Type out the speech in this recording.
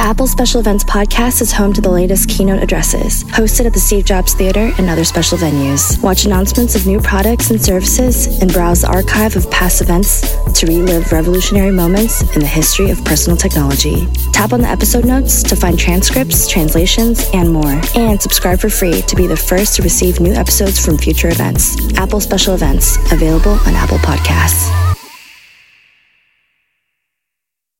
The Apple Special Events podcast is home to the latest keynote addresses, hosted at the Steve Jobs Theater and other special venues. Watch announcements of new products and services and browse the archive of past events to relive revolutionary moments in the history of personal technology. Tap on the episode notes to find transcripts, translations, and more. And subscribe for free to be the first to receive new episodes from future events. Apple Special Events, available on Apple Podcasts.